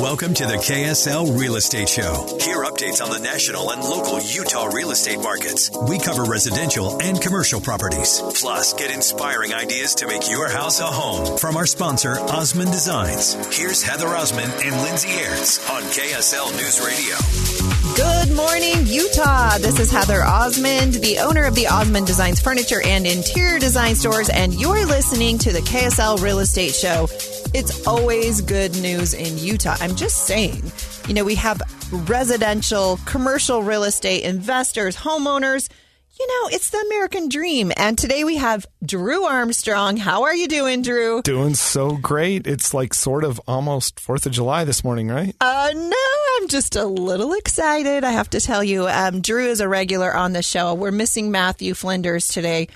Welcome to the KSL Real Estate Show. Hear updates on the national and local Utah real estate markets. We cover residential and commercial properties. Plus, get inspiring ideas to make your house a home from our sponsor, Osmond Designs. Here's Heather Osmond and Lindsay Airts on KSL News Radio. Good morning, Utah. This is Heather Osmond, the owner of the Osmond Designs Furniture and Interior Design Stores, and you're listening to the KSL Real Estate Show. It's always good news in Utah. I'm just saying. You know, we have residential, commercial real estate investors, homeowners. You know, it's the American dream. And today we have Drew Armstrong. How are you doing, Drew? Doing so great. It's like sort of almost 4th of July this morning, right? Uh, no, I'm just a little excited. I have to tell you, um, Drew is a regular on the show. We're missing Matthew Flinders today.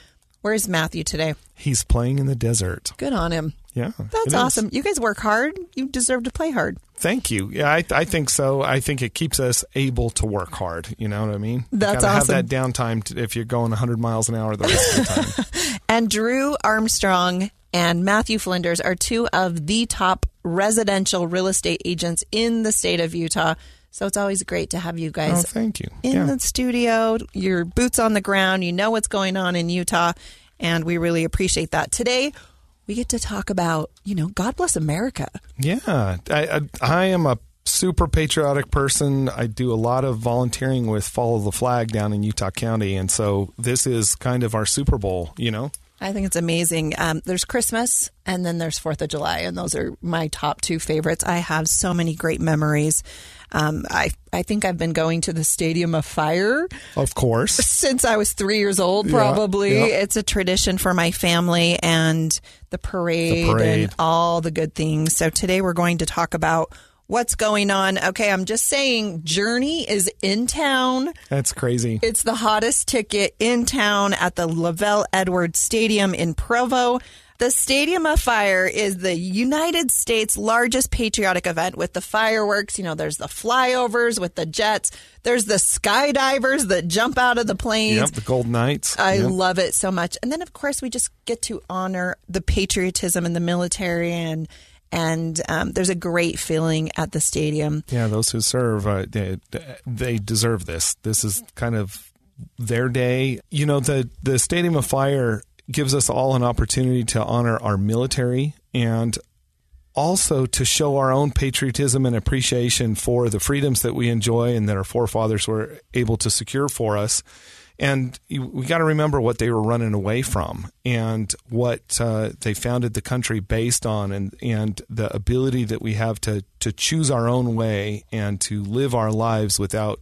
Where's Matthew today? He's playing in the desert. Good on him. Yeah. That's awesome. You guys work hard. You deserve to play hard. Thank you. Yeah, I, I think so. I think it keeps us able to work hard. You know what I mean? That's you awesome. Have that downtime to, if you're going 100 miles an hour the rest of the time. and Drew Armstrong and Matthew Flinders are two of the top residential real estate agents in the state of Utah. So it's always great to have you oh, guys. Oh, thank you. In yeah. the studio, your boots on the ground. You know what's going on in Utah, and we really appreciate that. Today, we get to talk about, you know, God bless America. Yeah, I, I, I am a super patriotic person. I do a lot of volunteering with Follow the Flag down in Utah County, and so this is kind of our Super Bowl. You know. I think it's amazing. Um, there's Christmas and then there's Fourth of July, and those are my top two favorites. I have so many great memories. Um, I I think I've been going to the Stadium of Fire, of course, since I was three years old. Probably yeah, yeah. it's a tradition for my family and the parade, the parade and all the good things. So today we're going to talk about what's going on. Okay, I'm just saying, Journey is in town. That's crazy. It's the hottest ticket in town at the LaVell Edwards Stadium in Provo. The Stadium of Fire is the United States' largest patriotic event with the fireworks. You know, there's the flyovers with the jets. There's the skydivers that jump out of the planes. Yep, the Gold Knights. I yep. love it so much. And then, of course, we just get to honor the patriotism and the military and and um, there's a great feeling at the stadium. Yeah, those who serve, uh, they, they deserve this. This is kind of their day. You know, the the Stadium of Fire gives us all an opportunity to honor our military and also to show our own patriotism and appreciation for the freedoms that we enjoy and that our forefathers were able to secure for us. And we got to remember what they were running away from and what uh, they founded the country based on, and, and the ability that we have to, to choose our own way and to live our lives without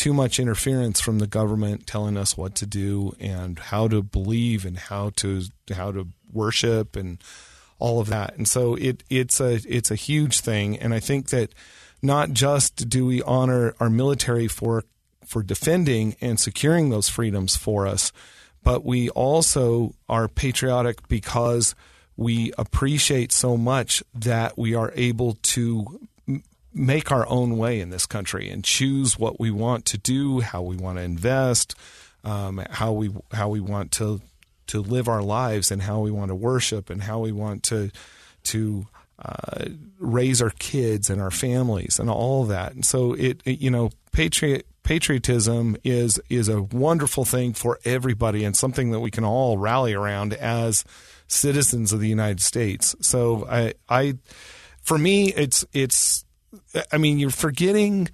too much interference from the government telling us what to do and how to believe and how to how to worship and all of that. And so it it's a it's a huge thing. And I think that not just do we honor our military for for defending and securing those freedoms for us, but we also are patriotic because we appreciate so much that we are able to make our own way in this country and choose what we want to do, how we want to invest, um, how we how we want to to live our lives, and how we want to worship, and how we want to to uh, raise our kids and our families, and all that. And so it, it you know patriot patriotism is is a wonderful thing for everybody, and something that we can all rally around as citizens of the United States. So I I for me it's it's I mean, you're forgetting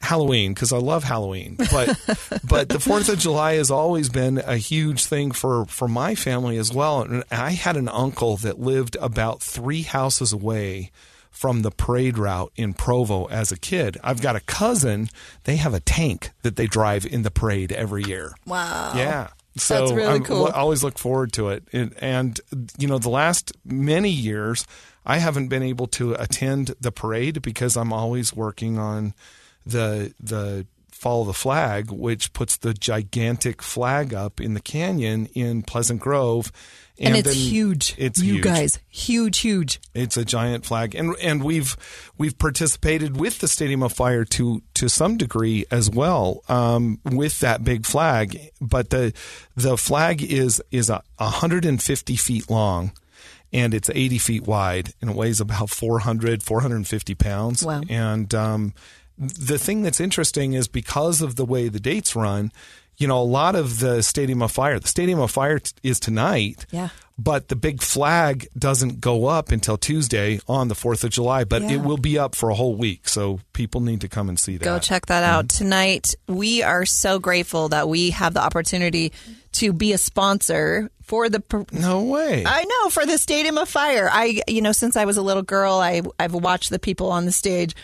Halloween because I love Halloween, but but the Fourth of July has always been a huge thing for for my family as well. And I had an uncle that lived about three houses away from the parade route in Provo as a kid. I've got a cousin; they have a tank that they drive in the parade every year. Wow. Yeah. So That's really cool. I always look forward to it. And, and, you know, the last many years, I haven't been able to attend the parade because I'm always working on the the follow the flag, which puts the gigantic flag up in the canyon in Pleasant Grove. And, it's huge. It's you huge. guys, huge, huge. It's a giant flag, and and we've we've participated with the Stadium of Fire to to some degree as well um, with that big flag. But the the flag is is a 150 feet long, and it's 80 feet wide, and it weighs about 400 450 pounds. Wow. And um, the thing that's interesting is because of the way the dates run. You know, a lot of the Stadium of Fire, the Stadium of Fire t- is tonight Yeah. but the big flag doesn't go up until Tuesday on the 4th of July, but Yeah. it will be up for a whole week. So people need to come and see that. Go check that out tonight. We are so grateful that we have the opportunity to be a sponsor for the. No way. I know for the Stadium of Fire. I, you know, since I was a little girl, I I've watched the people on the stage.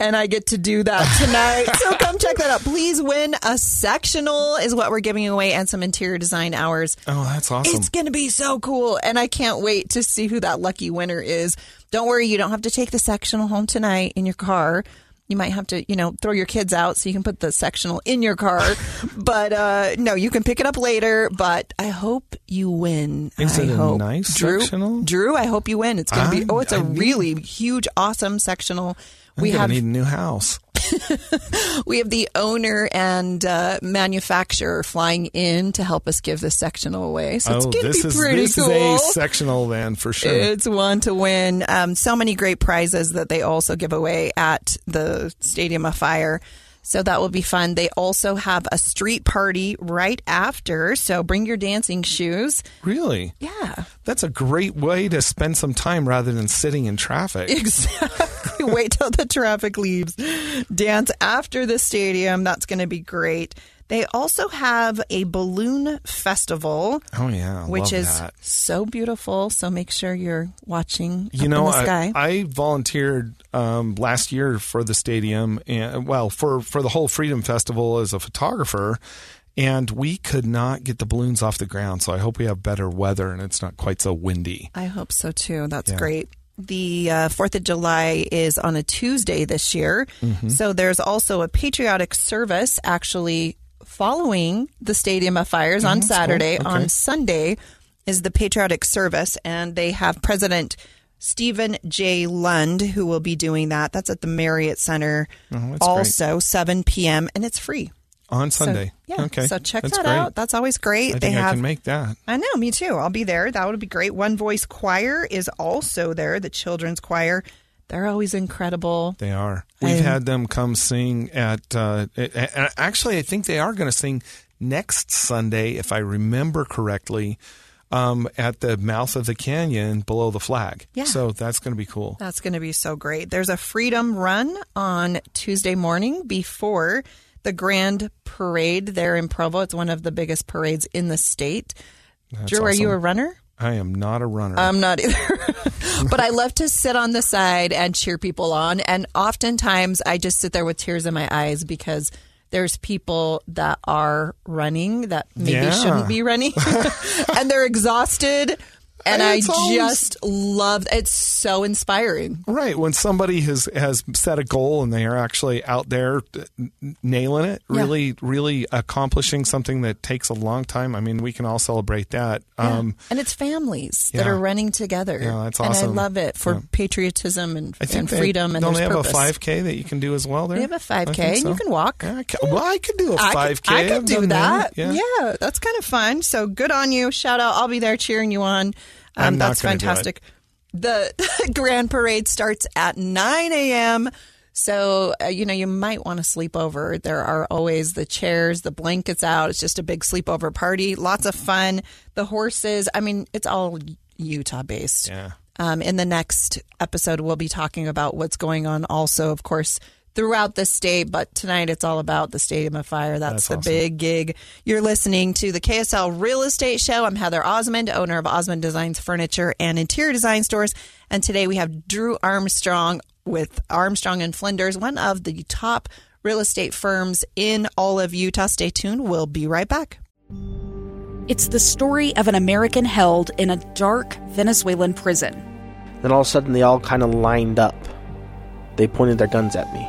And I get to do that tonight. so come check that out. Please win a sectional is what we're giving away and some interior design hours. oh, that's awesome. It's going to be so cool. And I can't wait to see who that lucky winner is. Don't worry, you don't have to take the sectional home tonight in your car. You might have to, you know, throw your kids out so you can put the sectional in your car. but uh, no, you can pick it up later. But I hope you win. Is I it a hope. nice Drew, sectional? Drew, I hope you win. It's going to be, oh, it's a I need- really huge, awesome sectional. I'm We have need a new house. we have the owner and uh, manufacturer flying in to help us give this sectional away. So it's oh, going to this be is pretty this cool. is a sectional then for sure. It's one to win. Um, so many great prizes that they also give away at the Stadium of Fire. So that will be fun. They also have a street party right after. So bring your dancing shoes. really? Yeah, That's a great way to spend some time rather than sitting in traffic. exactly. Wait till the traffic leaves. Dance after the stadium. That's going to be great. They also have a balloon festival, oh yeah, I which is that. so beautiful. So make sure you're watching You know, in the sky. I, I volunteered um, last year for the stadium, and well, for for the whole Freedom Festival as a photographer, and we could not get the balloons off the ground. So I hope we have better weather and it's not quite so windy. I hope so too. That's Yeah. great. The uh, Fourth of July is on a Tuesday this year, Mm-hmm. so there's also a patriotic service actually following the Stadium of Fires on Saturday. Mm-hmm. cool. On Sunday is the patriotic service, and they have President Steven J. Lund who will be doing that. That's at the Marriott Center, Oh, also 7 p.m. and it's free. On So, Sunday. yeah. Okay. So check That's that great. out. That's always great. I they have I can make that. I know, me too. I'll be there. That would be great. One Voice Choir is also there, the children's choir. They're always incredible. They are. We've had them come sing at. Uh, actually, I think they are going to sing next Sunday, if I remember correctly, um, at the mouth of the canyon below the flag. Yeah. So that's going to be cool. That's going to be so great. There's a freedom run on Tuesday morning before the Grand Parade there in Provo. It's one of the biggest parades in the state. Drew, are you a runner? I am not a runner. I'm not either. but I love to sit on the side and cheer people on. And oftentimes I just sit there with tears in my eyes because there's people that are running that maybe Yeah. shouldn't be running and they're exhausted. And I It's always- just love it's so inspiring. Right when somebody has has set a goal and they are actually out there uh, nailing it, Yeah. really, really accomplishing something that takes a long time. I mean, we can all celebrate that. Um, and it's families that are running together. Yeah, that's And I awesome. love it for Yeah. patriotism and, and they- freedom and don't they have purpose. a five k that you can do as well? There, They have a 5K think and so. you can walk. Yeah, I can, well, I could do a five could, I k. could do that. Yeah. that's kind of fun. So good on you. Shout out. I'll be there cheering you on. Um, that's gonna do it. fantastic. The grand parade starts at 9 a.m. So, uh, you know, you might want to sleep over. There are always the chairs, the blankets out. It's just a big sleepover party. Lots of fun. The horses, I mean, it's all Utah based. Yeah. Um, in the next episode, we'll be talking about what's going on also, of course, throughout the state, but tonight it's all about the Stadium of Fire. That's, That's the awesome. big gig. You're listening to the KSL Real Estate Show. I'm Heather Osmond, owner of Osmond Designs Furniture and Interior Design Stores. And today we have Drew Armstrong with Armstrong and Flinders, one of the top real estate firms in all of Utah. Stay tuned. We'll be right back. It's the story of an American held in a dark Venezuelan prison. Then all of a sudden, they all kind of lined up. They pointed their guns at me.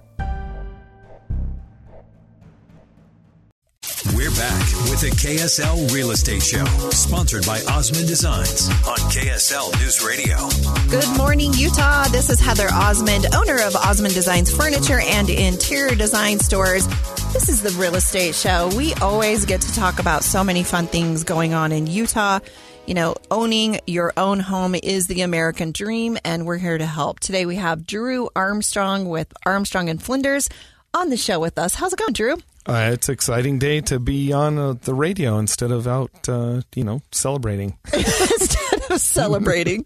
We're back with the KSL Real Estate Show, sponsored by Osmond Designs on KSL News Radio. Good morning, Utah. This is Heather Osmond, owner of Osmond Designs Furniture and Interior Design Stores. This is the Real Estate Show. We always get to talk about so many fun things going on in Utah. You know, owning your own home is the American dream, and we're here to help. Today we have Drew Armstrong with Armstrong and Flinders on the show with us. How's it going, Drew? Uh, it's an exciting day to be on uh, the radio instead of out, uh, you know, celebrating. instead of celebrating.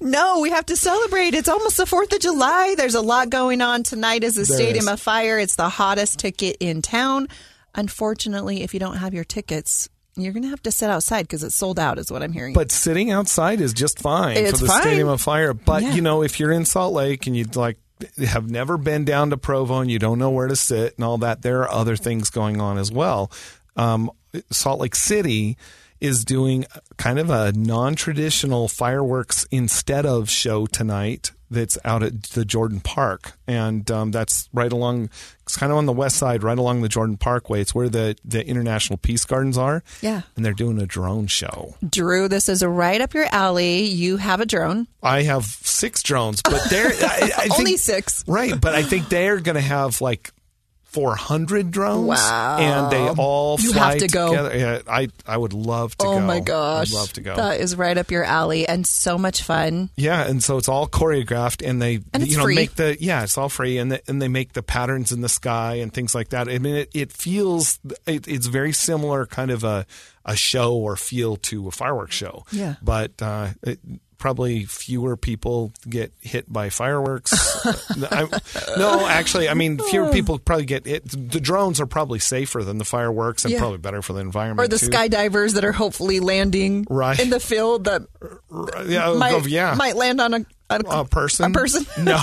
no, we have to celebrate. It's almost the 4th of July. There's a lot going on. Tonight is the There Stadium is. of Fire. It's the hottest ticket in town. Unfortunately, if you don't have your tickets, you're going to have to sit outside because it's sold out, is what I'm hearing. But sitting outside is just fine It's for the fine. Stadium of Fire. But Yeah. you know, if you're in Salt Lake and you'd like have never been down to Provo and you don't know where to sit and all that, there are other things going on as well. Um, Salt Lake City is doing kind of a non-traditional fireworks instead of show tonight that's out at the Jordan Park, and um, that's right along. It's kind of on the west side, right along the Jordan Parkway. It's where the the International Peace Gardens are. Yeah. and they're doing a drone show. Drew, this is right up your alley. You have a drone. I have six drones, but they're I, I Only six. right? But I think they're going to have like. 400 drones Wow. and they all You fly have to go. together. Yeah, I I would love to go. oh my gosh. I'd love to go. That is right up your alley and so much fun. Yeah, and so it's all choreographed, and they And it's you know free. make the yeah, it's all free, and the, and they make the patterns in the sky and things like that. I mean, it, it feels it, it's very similar, kind of a a show or feel to a fireworks show. Yeah. but uh, it, probably fewer people get hit by fireworks. I, no, actually, I mean fewer oh. people probably get it. The drones are probably safer than the fireworks, and Yeah. probably better for the environment. Or the too. skydivers that are hopefully landing Right. in the field that yeah, oh, might, oh, yeah. might land on a, a, a person. A person. no,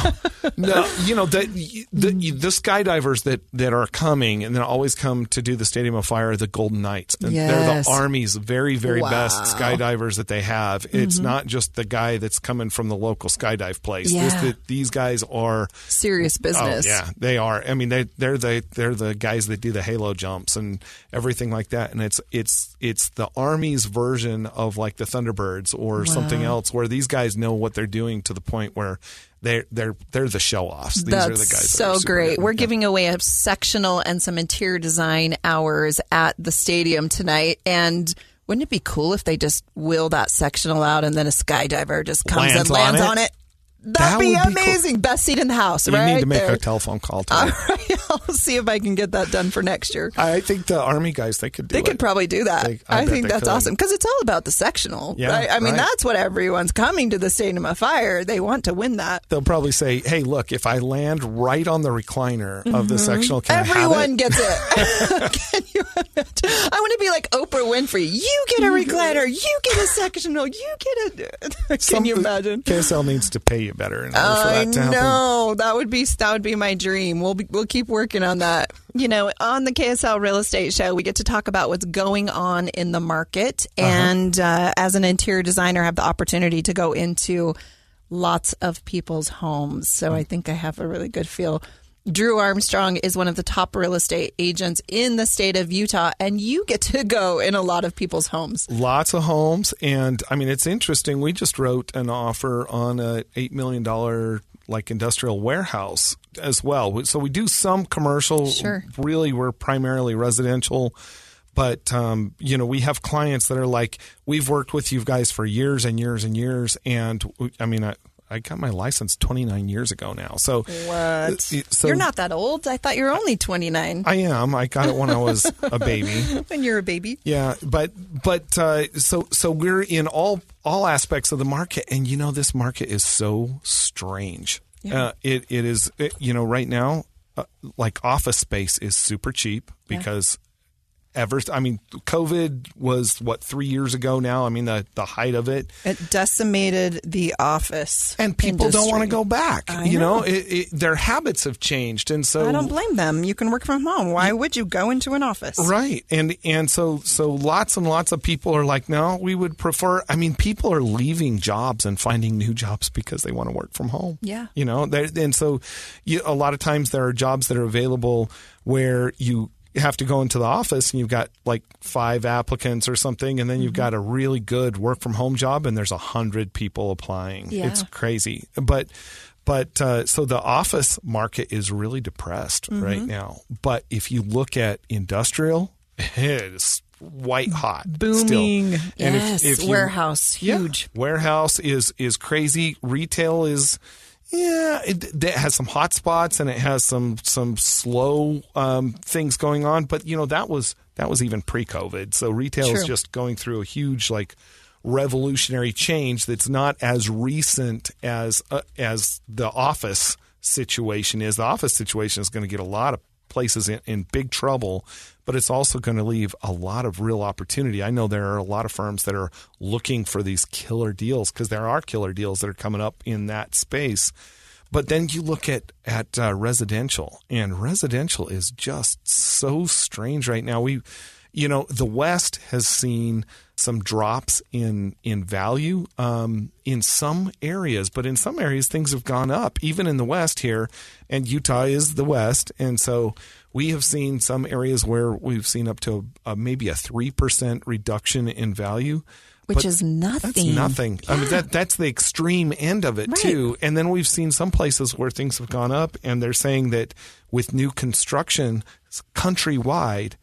no. You know the, the the skydivers that that are coming and then always come to do the Stadium of Fire are the Golden Knights. And They're the Army's very very Wow. Mm-hmm. best skydivers that they have. It's not just the guy that's coming from the local skydive place. This, Yeah. the, these guys are. serious business. Oh yeah, they are. I mean, they they're the they're the guys that do the halo jumps and everything like that. And it's it's it's the Army's version of like the Thunderbirds or something else, where these guys know what they're doing to the point where they they're they're the show offs. These That's are the guys. that so super great. We're Yeah. giving away a sectional and some interior design hours at the stadium tonight. And wouldn't it be cool if they just wheel that sectional out and then a skydiver just comes Lands and lands on on it? That'd That be would be cool. amazing. Best seat in the house, right? You right need to make there. a telephone call. To All them. I'll see if I can get that done for next year. I think the Army guys they could do They it. could probably do that. They- I I, think that's could. awesome because it's all about the sectional, Yeah, right? I mean, right. that's what everyone's coming to the Stadium of Fire. They want to win that. They'll probably say, "Hey, look, if I land right on the recliner of the sectional, can I have Mm-hmm. Everyone it?" gets it. Can you imagine? I want to be like Oprah Winfrey. You get a recliner. You get a sectional. You get a. Can Some- you imagine? KSL needs to pay you better in order for that to happen. know that would be that would be my dream. We'll be, we'll keep working on that. You know, on the KSL Real Estate Show, we get to talk about what's going on in the market, Uh-huh. and uh, as an interior designer, have the opportunity to go into lots of people's homes. So I think I have a really good feel. Drew Armstrong is one of the top real estate agents in the state of Utah, and you get to go in a lot of people's homes. Lots of homes, and I mean it's interesting. We just wrote an offer on a eight million dollar like industrial warehouse as well. So we do some commercial. Sure. Really, we're primarily residential. But um, you know, we have clients that are like, we've worked with you guys for years and years and years, and I mean, I, I got my license 29 years ago now. So What? So You're not that old. I thought you were only 29 I am. I got it when I was a baby. when you're a baby. Yeah, but but uh, so so we're in all all aspects of the market, and you know this market is so strange. Uh, it it is it, you know right now, uh, like office space is super cheap because ever I mean COVID was what three years ago now. I mean the the height of it, It decimated the office. and people don't want to go back. I you know, know. it, it, their habits have changed, and so I don't blame them. You can work from home. Why would you go into an office? Right. And and so so lots and lots of people are like, no, we would prefer I mean, people are leaving jobs and finding new jobs because they want to work from home. Yeah. You know, and so you, a lot of times there are jobs that are available where you have to go into the office and you've got like five applicants or something and then you've got a really good work from home job and there's a hundred people applying Yeah. it's crazy but but uh, so the office market is really depressed right now but if you look at industrial it is white hot Booming. still. And if- Yes. if you- Warehouse. yeah. Huge. Warehouse is is crazy. Retail is yeah, it, it has some hot spots and it has some some slow um, things going on. But you know that was that was even pre-COVID. So retail is just going through a huge like revolutionary change that's not as recent as uh, as the office situation is. The office situation is going to get a lot of places in, in big trouble, but it's also going to leave a lot of real opportunity. I know there are a lot of firms that are looking for these killer deals because there are killer deals that are coming up in that space. But then you look at at uh, residential, and residential is just so strange right now. We, you know, the West has seen some drops in in value um, in some areas, but in some areas things have gone up. Even in the West here, and Utah is the West, and so we have seen some areas where we've seen up to a, maybe a three percent reduction in value. Which is nothing. That's nothing. I mean, that that's the extreme end of it Right. too. And then we've seen some places where things have gone up, and they're saying that with new construction countrywide,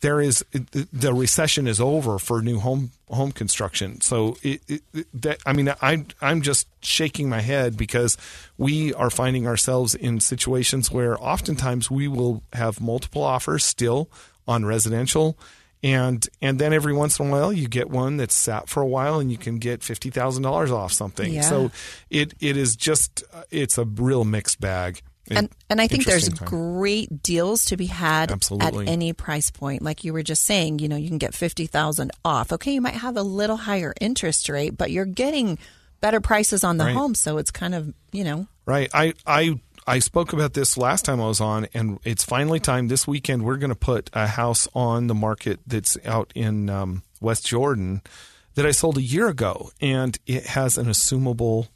there is the recession is over for new home home construction. So it, it, that I mean, I I'm just shaking my head because we are finding ourselves in situations where oftentimes we will have multiple offers still on residential and and then every once in a while you get one that's sat for a while and you can get fifty thousand dollars off something. Yeah. So it it is just it's a real mixed bag. And and I think there's time. great deals to be had Absolutely. at any price point. Like you were just saying, you know, you can get fifty thousand off. Okay, you might have a little higher interest rate, but you're getting better prices on the Right. home, so it's kind of you know Right. I I I spoke about this last time I was on, and it's finally time. This weekend, we're going to put a house on the market that's out in um, West Jordan that I sold a year ago, and it has an assumable.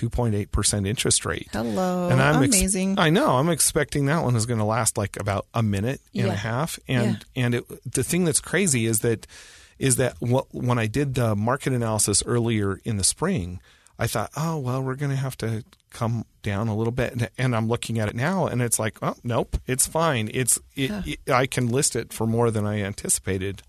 2.8% interest rate. Hello. And I'm ex- Amazing. I know. I'm expecting that one is going to last like about a minute and Yeah. a half. And and it, the thing that's crazy is that is that what, when I did the market analysis earlier in the spring, I thought, oh well, we're going to have to come down a little bit. And, and I'm looking at it now, and it's like, oh nope, it's fine. It's it, it- I can list it for more than I anticipated.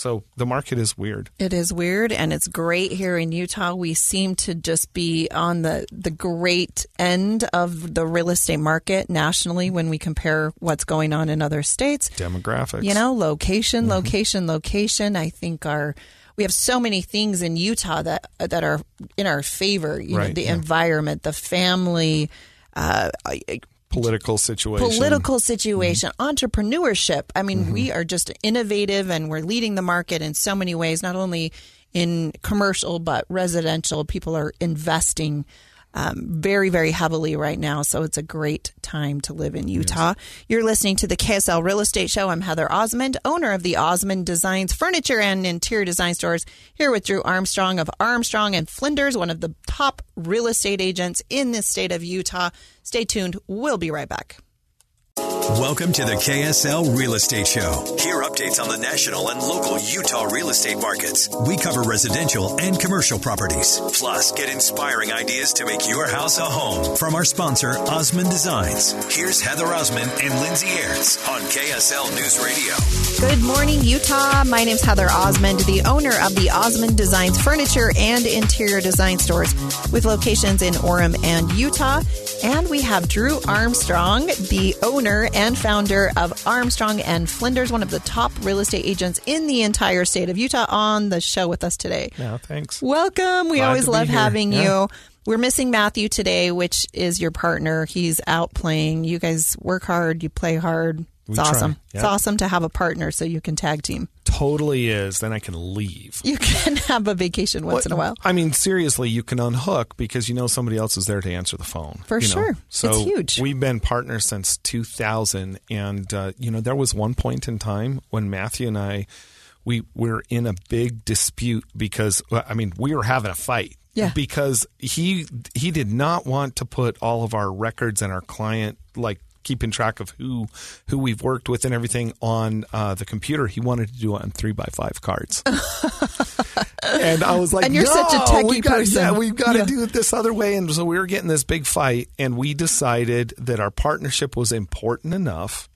So the market is weird. It is weird and it's great here in Utah. We seem to just be on the, the great end of the real estate market nationally when we compare what's going on in other states. Demographics, You know, location, Mm-hmm. location, location. I think our we have so many things in Utah that that are in our favor. You know, the yeah. environment, the family, uh, political situation, political situation, entrepreneurship. I mean, Mm-hmm. we are just innovative and we're leading the market in so many ways, not only in commercial, but residential. People are investing um, very, very heavily right now. So it's a great time to live in Utah. You're listening to the KSL Real Estate Show. I'm Heather Osmond, owner of the Osmond Designs Furniture and Interior Design Stores, here with Drew Armstrong of Armstrong and Flinders, one of the top real estate agents in the state of Utah. Stay tuned. We'll be right back. Welcome to the KSL Real Estate Show. Hear updates on the national and local Utah real estate markets. We cover residential and commercial properties. Plus, get inspiring ideas to make your house a home from our sponsor, Osmond Designs. Here's Heather Osmond and Lindsay Airts on KSL News Radio. Good morning, Utah. My name's Heather Osmond, the owner of the Osmond Designs Furniture and Interior Design Stores with locations in Orem and Utah. And we have Drew Armstrong, the owner and founder of Armstrong and Flinders, one of the top real estate agents in the entire state of Utah, on the show with us today. Yeah, thanks. Welcome. We Glad always love here. having Yeah. you. We're missing Matthew today, which is your partner. He's out playing. You guys work hard, you play hard. It's We try. awesome. It's awesome to have a partner so you can tag team. Totally is. Then I can leave. You can have a vacation once in a while. I mean, seriously, you can unhook because you know somebody else is there to answer the phone. For you know? sure. So It's huge. We've been partners since 2000, and uh, you know there was one point in time when Matthew and I we were in a big dispute because I mean we were having a fight. Yeah. Because he he did not want to put all of our records and our client like keeping track of who who we've worked with and everything on uh, the computer. He wanted to do it on three by five cards. and I was like, And you're such a "No, techie we've got, person." Yeah, we've got Yeah. to do it this other way. And so we were getting this big fight, and we decided that our partnership was important enough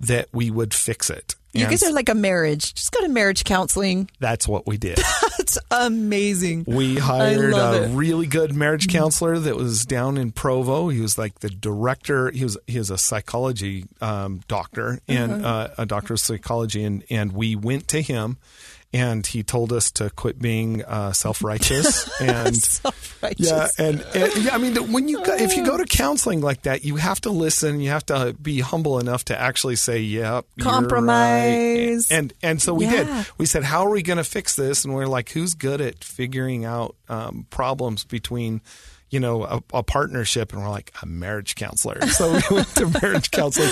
that we would fix it. You guys are like a marriage. Just go to marriage counseling. that's what we did. That's amazing. We hired a it. really good marriage counselor that was down in Provo. He was like the director. He was he was a psychology um, doctor and uh, a doctor of psychology, and and we went to him. And he told us to quit being uh, self righteous and Self-righteous. yeah, and, and yeah, I mean, when you go, if you go to counseling like that, you have to listen. You have to be humble enough to actually say, "Yep, you're right." Compromise. And and so we Yeah. did. We said, "How are we going to fix this?" And we're like, "Who's good at figuring out um, problems between?" You know, a, a partnership, and we're like a marriage counselor. So we went to marriage counseling.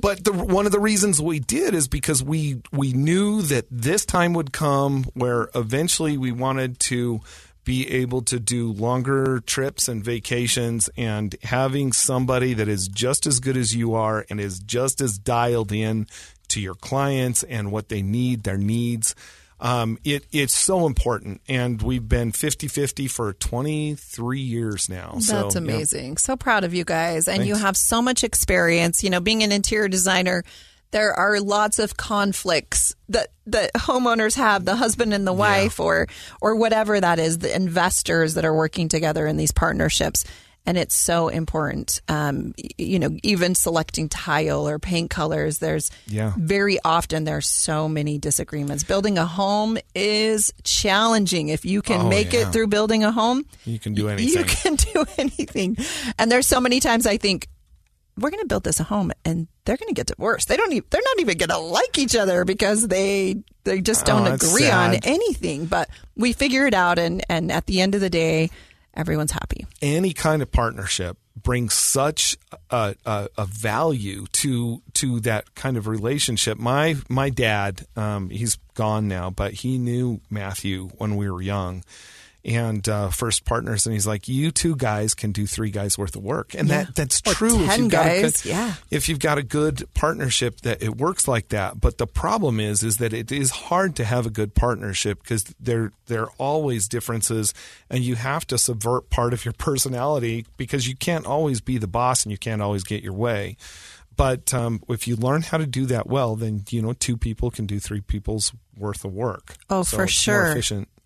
But the, one of the reasons we did is because we we knew that this time would come where eventually we wanted to be able to do longer trips and vacations and having somebody that is just as good as you are and is just as dialed in to your clients and what they need, their needs. Um, it, it's so important. And we've been 50 50 for 23 years now. So, That's yeah. amazing. So proud of you guys. And you have so much experience. You know, being an interior designer, there are lots of conflicts that that homeowners have, the husband and the wife or or whatever that is, the investors that are working together in these partnerships. And it's so important. Um, you know, even selecting tile or paint colors, there's Yeah. very often there's so many disagreements. Building a home is challenging. If you can Oh, make yeah. it through building a home, You can do anything. you can do anything. And there's so many times I think we're going to build this a home and they're going to get divorced. They don't even, they're not even going to like each other because they they just don't Oh, agree on anything. But we figure it out and and at the end of the day everyone's happy. any kind of partnership brings such a, a, a value to to that kind of relationship. My my dad, um, he's gone now, but he knew Matthew when we were young. And uh, first partners, and he's like, "You two guys can do three guys worth of work," and that that's Or true. 10 you've got a guys, good- yeah. if you've got a good partnership that it works like that but the problem is is that it is hard to have a good partnership because there there are always differences and you have to subvert part of your personality because you can't always be the boss and you can't always get your way but um, if you learn how to do that well then you know two people can do three people's worth of work Oh, So for sure. more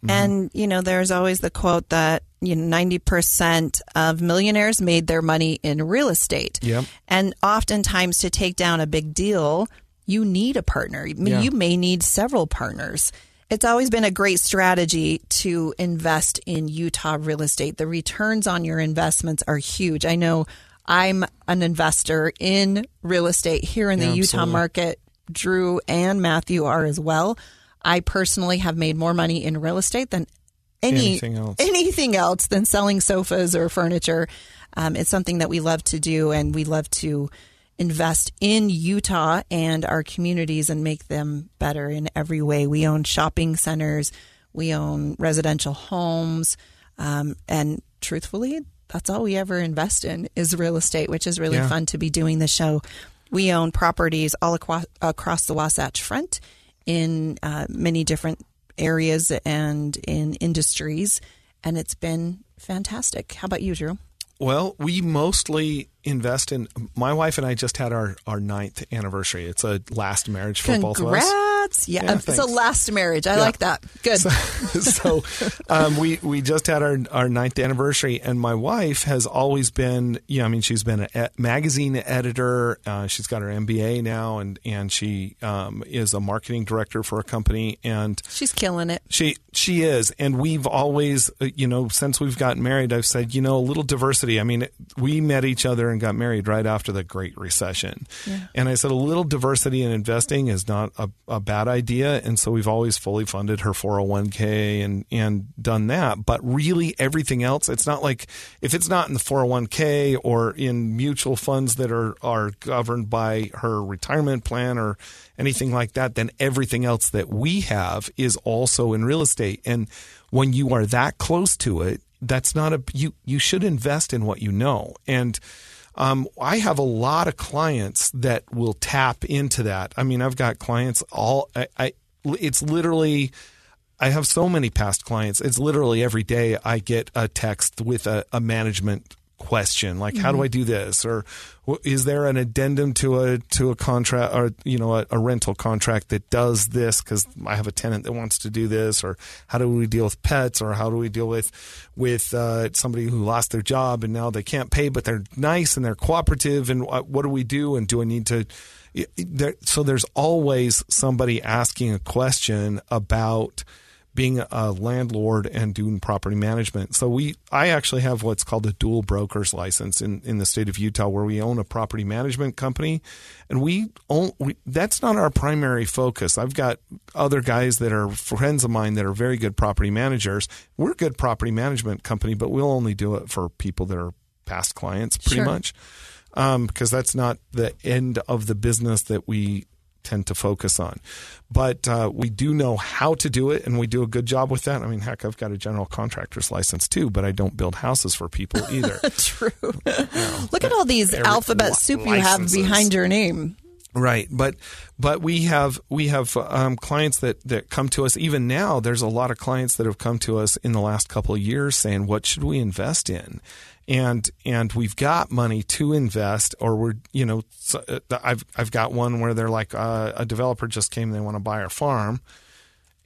efficient And you know, there's always the quote that you know, ninety percent of millionaires made their money in real estate. Yep. And oftentimes, to take down a big deal, you need a partner. Yeah. You may need several partners. It's always been a great strategy to invest in Utah real estate. The returns on your investments are huge. I know I'm an investor in real estate here in the Yeah, Utah absolutely. market. Drew and Matthew are as well. I personally have made more money in real estate than any Anything else. anything else than selling sofas or furniture. Um, it's something that we love to do, and we love to invest in Utah and our communities and make them better in every way. We own shopping centers, we own residential homes, um, and truthfully, that's all we ever invest in is real estate, which is really Yeah. fun to be doing the show We own properties all across, across the Wasatch Front in uh, many different areas and in industries, and it's been fantastic. How about you, Drew? Well, we mostly invest in. My wife and I just had our, our ninth anniversary. It's a last marriage for Congrats. both of us. Yeah, Yeah, it's a last marriage. I like that. Good. so um, we we just had our our ninth anniversary, and my wife has always been, yeah, I mean, she's been a magazine editor. Uh, she's got her MBA now, and and she um, is a marketing director for a company, and She's killing it. she she is, and we've always, uh, you know, since we've gotten married, I've said, you know, a little diversity. I mean, we met each other and got married right after the Great Recession, and I said a little diversity in investing is not a, a bad idea, and so we've always fully funded her 401k and and done that. But really, everything else, it's not like if it's not in the 401k or in mutual funds that are are governed by her retirement plan or anything like that, then everything else that we have is also in real estate. And when you are that close to it, that's not a you you should invest in what you know. And um, I have a lot of clients that will tap into that. I mean, I've got clients all I, I it's literally I have so many past clients. It's literally every day I get a text with a, a management question like how do I do this? Or is there an addendum to a to a contract or you know a, a rental contract that does this because I have a tenant that wants to do this? Or how do we deal with pets? Or how do we deal with with uh, somebody who lost their job and now they can't pay but they're nice and they're cooperative? And what, what do we do? And do I need to there, so there's always somebody asking a question about being a landlord and doing property management. So we, I actually have what's called a dual broker's license in, in the state of Utah, where we own a property management company, and we own. We, that's not our primary focus. I've got other guys that are friends of mine that are very good property managers. We're a good property management company, but we'll only do it for people that are past clients, pretty Sure. much, um, because that's not the end of the business that we tend to focus on. But uh, we do know how to do it, and we do a good job with that. I mean, heck, I've got a general contractor's license too, but I don't build houses for people either. True. Look at all these alphabet soup you have behind your name. Right, but but we have we have um, clients that that come to us even now. There's a lot of clients that have come to us in the last couple of years saying, "What should we invest in?" And and we've got money to invest, or we're you know uh, I've I've got one where they're like uh, a developer just came, they want to buy our farm,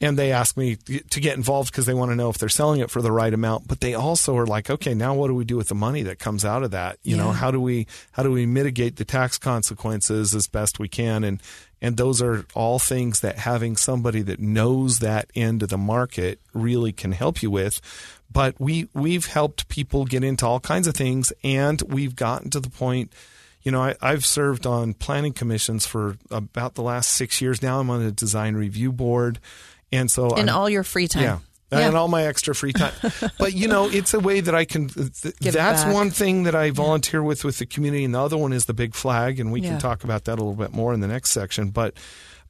and they ask me to get involved because they want to know if they're selling it for the right amount. But they also are like okay now what do we do with the money that comes out of that? You know how do we how do we mitigate the tax consequences as best we can? And and those are all things that having somebody that knows that end of the market really can help you with. But we we've helped people get into all kinds of things and we've gotten to the point you know, I, I've served on planning commissions for about the last six years. Now. I'm on a design review board, and so In I'm, all your free time. yeah. And all my extra free time, but you know, it's a way that I can. Th- that's one thing that I volunteer with with the community, and the other one is the big flag, and we Yeah. can talk about that a little bit more in the next section. But,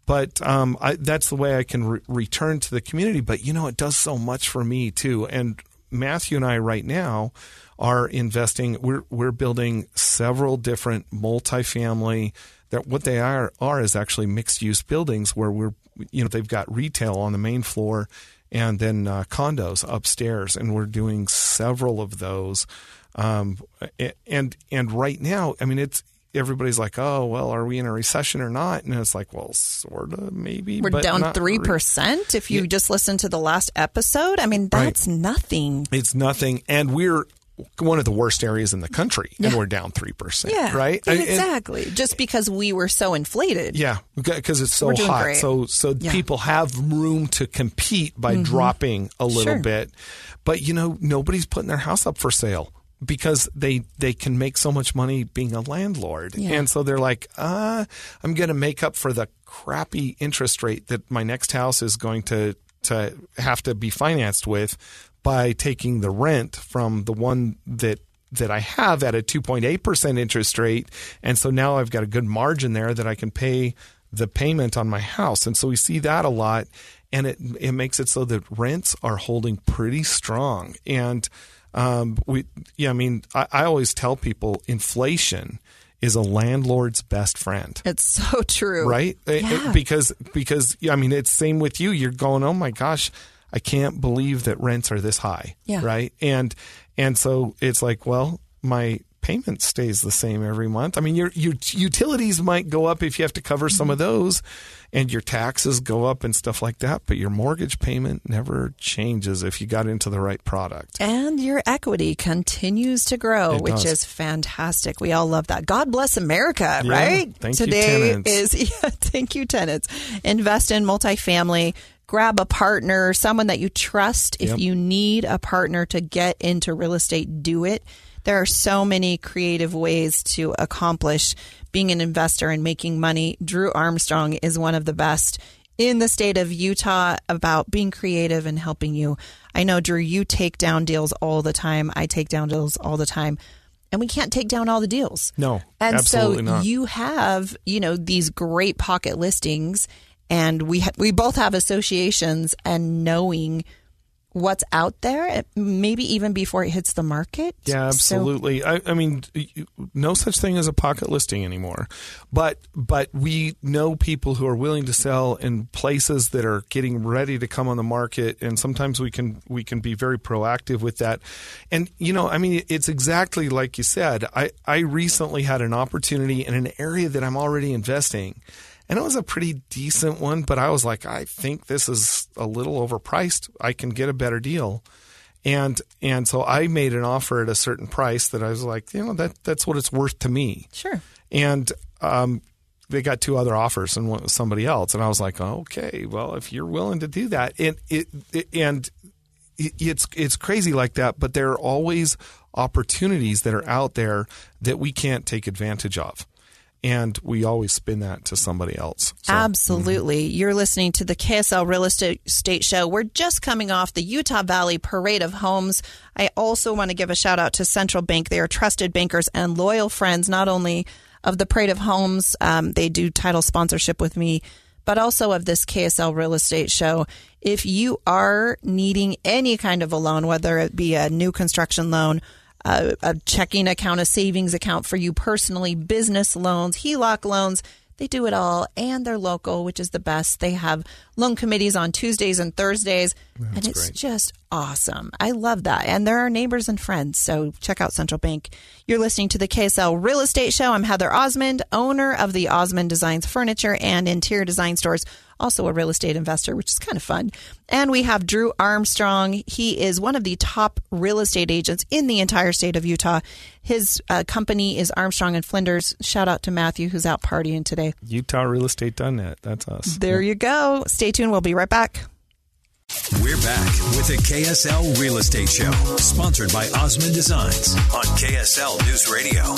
but um, I, that's the way I can re- return to the community. But you know, it does so much for me too. And Matthew and I right now are investing. We're we're building several different multifamily. That what they are are is actually mixed use buildings where we're you know they've got retail on the main floor and then uh, condos upstairs, and we're doing several of those. Um, and and right now, I mean, it's everybody's like, oh well, are we in a recession or not? And it's like, well, sort of, maybe. We're down not three re- percent. If you just listen to the last episode, I mean that's nothing. It's nothing, and we're one of the worst areas in the country, and we're down three percent. Yeah, right. And- and- Exactly. just because we were so inflated. Yeah, because it's so hot. great. So so Yeah. Mm-hmm. people have room to compete by dropping a little Sure. bit. But you know, nobody's putting their house up for sale because they they can make so much money being a landlord. Yeah. And so they're like, "Uh, I'm going to make up for the crappy interest rate that my next house is going to to have to be financed with by taking the rent from the one that that I have at a 2.8% interest rate. And so now I've got a good margin there that I can pay the payment on my house. And so we see that a lot. And it, it makes it so that rents are holding pretty strong. And um, we, yeah, I mean, I, I always tell people inflation is a landlord's best friend. It's so true. Right? It- it- Yeah. because because I mean it's same with you. You're going, "Oh my gosh, I can't believe that rents are this high." Yeah. Right? And and so it's like, well, my payment stays the same every month. I mean, your your utilities might go up if you have to cover some of Mm-hmm. those and your taxes go up and stuff like that, but your mortgage payment never changes if you got into the right product. And your equity continues to grow, It which does. is fantastic. We all love that. God bless America, Yeah. right? Thank you, Today tenants. is yeah, thank you, tenants. Invest in multifamily. Grab a partner, someone that you trust. If Yep. you need a partner to get into real estate, do it. There are so many creative ways to accomplish being an investor and making money. Drew Armstrong is one of the best in the state of Utah about being creative and helping you. I know, Drew, you take down deals all the time. I take down deals all the time. And we can't take down all the deals. No, And absolutely so not. you have, you know, these great pocket listings and we ha- we both have associations and knowing what's out there eh, maybe even before it hits the market. Yeah, So- absolutely. I, I mean, no such thing as a pocket listing anymore. But but we know people who are willing to sell in places that are getting ready to come on the market, and sometimes we can we can be very proactive with that. And you know, I mean, it's exactly like you said. I I recently had an opportunity in an area that I'm already investing. And it was a pretty decent one, but I was like, I think this is a little overpriced. I can get a better deal. And and so I made an offer at a certain price that I was like, you know, that that's what it's worth to me. Sure. And um, they got two other offers and one was somebody else, and I was like, okay, well, if you're willing to do that, and it, it and it, it's it's crazy like that, but there are always opportunities that are out there that we can't take advantage of, and we always spin that to somebody else. So, Absolutely. You're listening to the KSL Real Estate Estate Show. We're just coming off the Utah Valley Parade of Homes. I also want to give a shout out to Central Bank. They are trusted bankers and loyal friends, not only of the Parade of Homes, um, they do title sponsorship with me, but also of this KSL Real Estate Show. If you are needing any kind of a loan, whether it be a new construction loan, a, a checking account, a savings account for you personally, business loans, HELOC loans. They do it all, and they're local, which is the best. They have loan committees on Tuesdays and Thursdays, and it's great. just awesome. I love that. And they're our neighbors and friends, so check out Central Bank. You're listening to the KSL Real Estate Show. I'm Heather Osmond, owner of the Osmond Designs Furniture and Interior Design Stores, also a real estate investor, which is kind of fun. And we have Drew Armstrong. He is one of the top real estate agents in the entire state of Utah. His uh, company is Armstrong and Flinders. Shout out to Matthew, who's out partying today. Utah Real Estate Done UtahRealEstate.net. That's us. There you go. Stay tuned. We'll be right back. We're back with the KSL Real Estate Show, sponsored by Osmond Designs on KSL News Radio.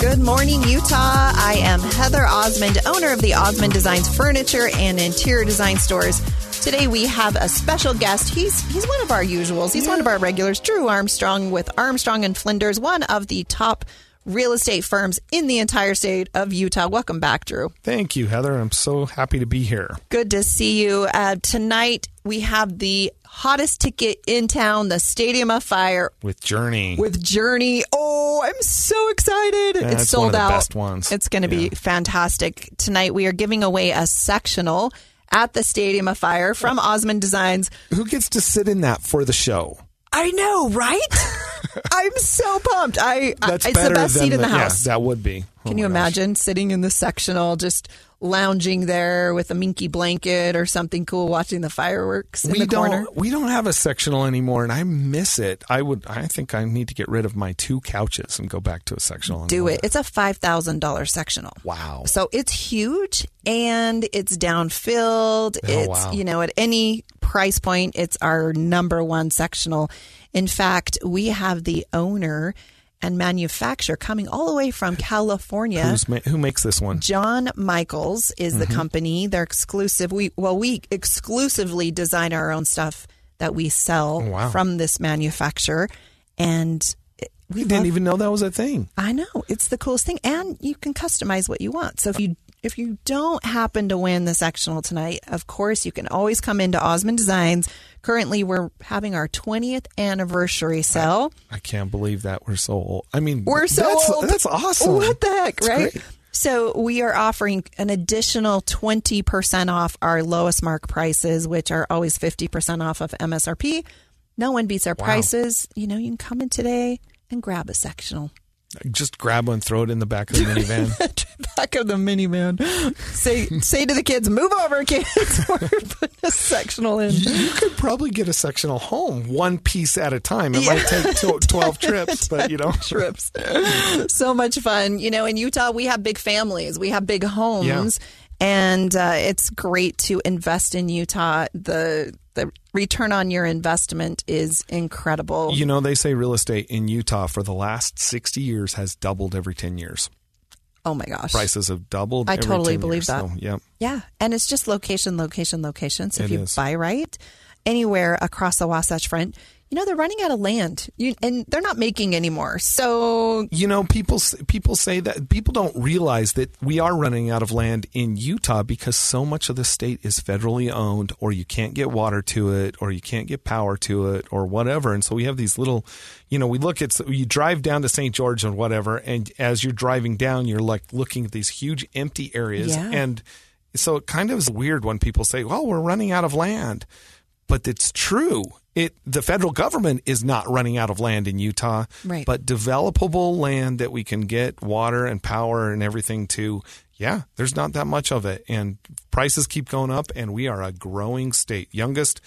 Good morning, Utah. I am Heather Osmond, owner of the Osmond Designs Furniture and Interior Design Stores. Today we have a special guest. He's he's one of our usuals. He's one of our regulars, Drew Armstrong with Armstrong and Flinders, one of the top real estate firms in the entire state of Utah. Welcome back, Drew. Thank you, Heather. I'm so happy to be here. Good to see you. Uh, tonight we have the hottest ticket in town, the Stadium of Fire with Journey. with Journey. Oh, I'm so excited. Yeah, it's it's sold one of the out. best ones. It's going to be fantastic. Tonight we are giving away a sectional at the Stadium of Fire from Osmond Designs. Who gets to sit in that for the show? I know, right? I'm so pumped. I, I it's the best seat in the, yeah, house. that would be. Oh Can you gosh. imagine sitting in the sectional just lounging there with a minky blanket or something cool watching the fireworks in we the don't corner? we don't have a sectional anymore and I miss it. I would I think I need to get rid of my two couches and go back to a sectional. Do it. It's a $5,000 sectional. Wow. So it's huge and it's downfilled. Oh, it's, wow. you know, at any price point, it's our number one sectional. In fact, we have the owner and manufacturer coming all the way from California. Who's ma- who makes this one? John Michaels is Mm-hmm. the company. They're exclusive. We well, we exclusively design our own stuff that we sell Oh, wow. from this manufacturer, and we didn't love- even know that was a thing. I know it's the coolest thing, and you can customize what you want. So if you if you don't happen to win the sectional tonight, of course, you can always come into Osmond Designs. Currently, we're having our 20th anniversary sale. I can't believe that we're so old. I mean, We're so that's, old. That's awesome. What the heck, That's right? great. So we are offering an additional 20% off our lowest mark prices, which are always 50% off of MSRP. No one beats our prices. You know, you can come in today and grab a sectional. Just grab one, throw it in the back of the minivan. Back of the minivan. Say say to the kids, move over, kids. We're putting a sectional in. you could probably get a sectional home one piece at a time. It might take tw- 12 trips, but you know. trips. so much fun. You know, in Utah, we have big families, we have big homes, and uh, it's great to invest in Utah. The the return on your investment is incredible. You know, they say real estate in Utah for the last 60 years has doubled every 10 years. oh my gosh. Prices have doubled. I every totally 10 believe years. that. So, yeah. Yeah, and it's just location, location, location. So if It you is. buy right anywhere across the Wasatch Front, you know they're running out of land, you, and they're not making anymore. So You know, people people say that people don't realize that we are running out of land in Utah because so much of the state is federally owned, or you can't get water to it, or you can't get power to it, or whatever. And so we have these little, you know, we look at you drive down to St. George and whatever, and as you're driving down, you're like looking at these huge empty areas, Yeah. and so it kind of is weird when people say, "Well, we're running out of land." But it's true. It the federal government is not running out of land in Utah, Right. but developable land that we can get water and power and everything to. Yeah, there's not that much of it, and prices keep going up, and we are a growing state, youngest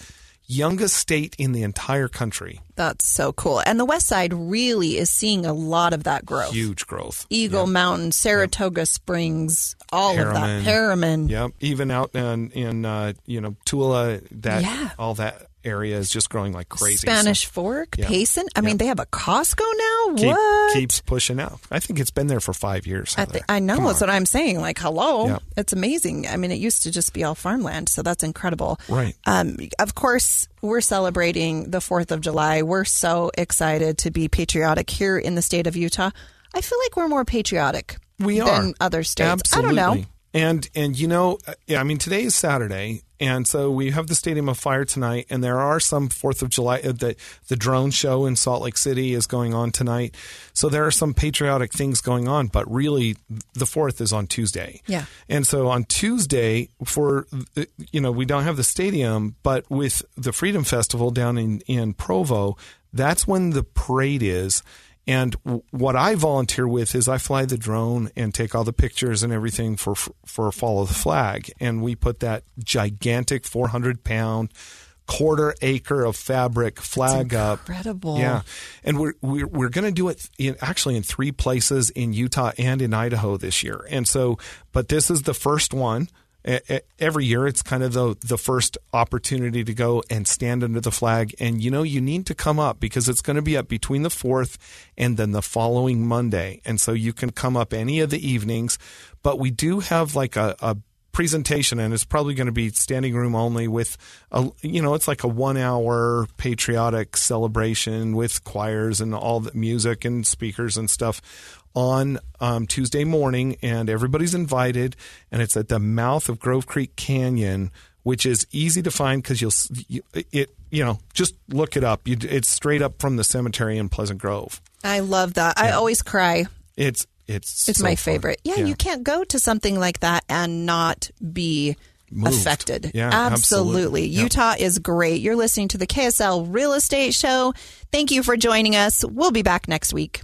youngest state in the entire country. that's so cool. And the West Side really is seeing a lot of that growth. Huge growth. Eagle Mountain, Saratoga Springs, all of that. Herriman. Herriman. Yep, even out in in uh, you know Tooele, that Yeah. all that area is just growing like crazy. So- Spanish Fork, Yeah. Payson. I mean, they have a Costco now. keep, what? keeps pushing out. I think it's been there for five years. I. I know Come that's on. what I'm saying. Like, hello, Yeah. it's amazing. I mean, it used to just be all farmland, so that's incredible. Right. Um, of course, we're celebrating the Fourth of July. We're so excited to be patriotic here in the state of Utah. I feel like we're more patriotic we are than other states. Absolutely. I don't know. And and you know, uh, I mean, today is Saturday, and so we have the Stadium of Fire tonight, and there are some Fourth of July. Uh, the the drone show in Salt Lake City is going on tonight, so there are some patriotic things going on. But really, the Fourth is on Tuesday. Yeah. And so on Tuesday, for uh, you know, we don't have the stadium, but with the Freedom Festival down in in Provo, that's when the parade is. And what I volunteer with is I fly the drone and take all the pictures and everything for for follow the flag, and we put that gigantic 400 pound quarter acre of fabric flag up. incredible. Yeah, and we're we're, we're going to do it in, actually in three places in Utah and in Idaho this year. And so, but this is the first one. Every year, it's kind of the the first opportunity to go and stand under the flag. And you know, you need to come up because it's going to be up between the fourth and then the following Monday. And so you can come up any of the evenings. But we do have like a, a presentation and it's probably going to be standing room only with a you know it's like a one hour patriotic celebration with choirs and all the music and speakers and stuff on um, Tuesday morning and everybody's invited and it's at the mouth of Grove Creek Canyon which is easy to find because you'll you, it you know just look it up you, it's straight up from the cemetery in Pleasant Grove I love that. I always cry. it's it's It's so my favorite. Yeah, you can't go to something like that and not be Moved. affected. Yeah, absolutely. absolutely. Yep. Utah is great. You're listening to the KSL Real Estate Show. Thank you for joining us. We'll be back next week.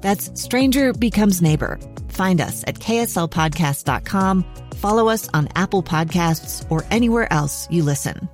That's Stranger Becomes Neighbor. Find us at kslpodcast.com, follow us on Apple Podcasts, or anywhere else you listen.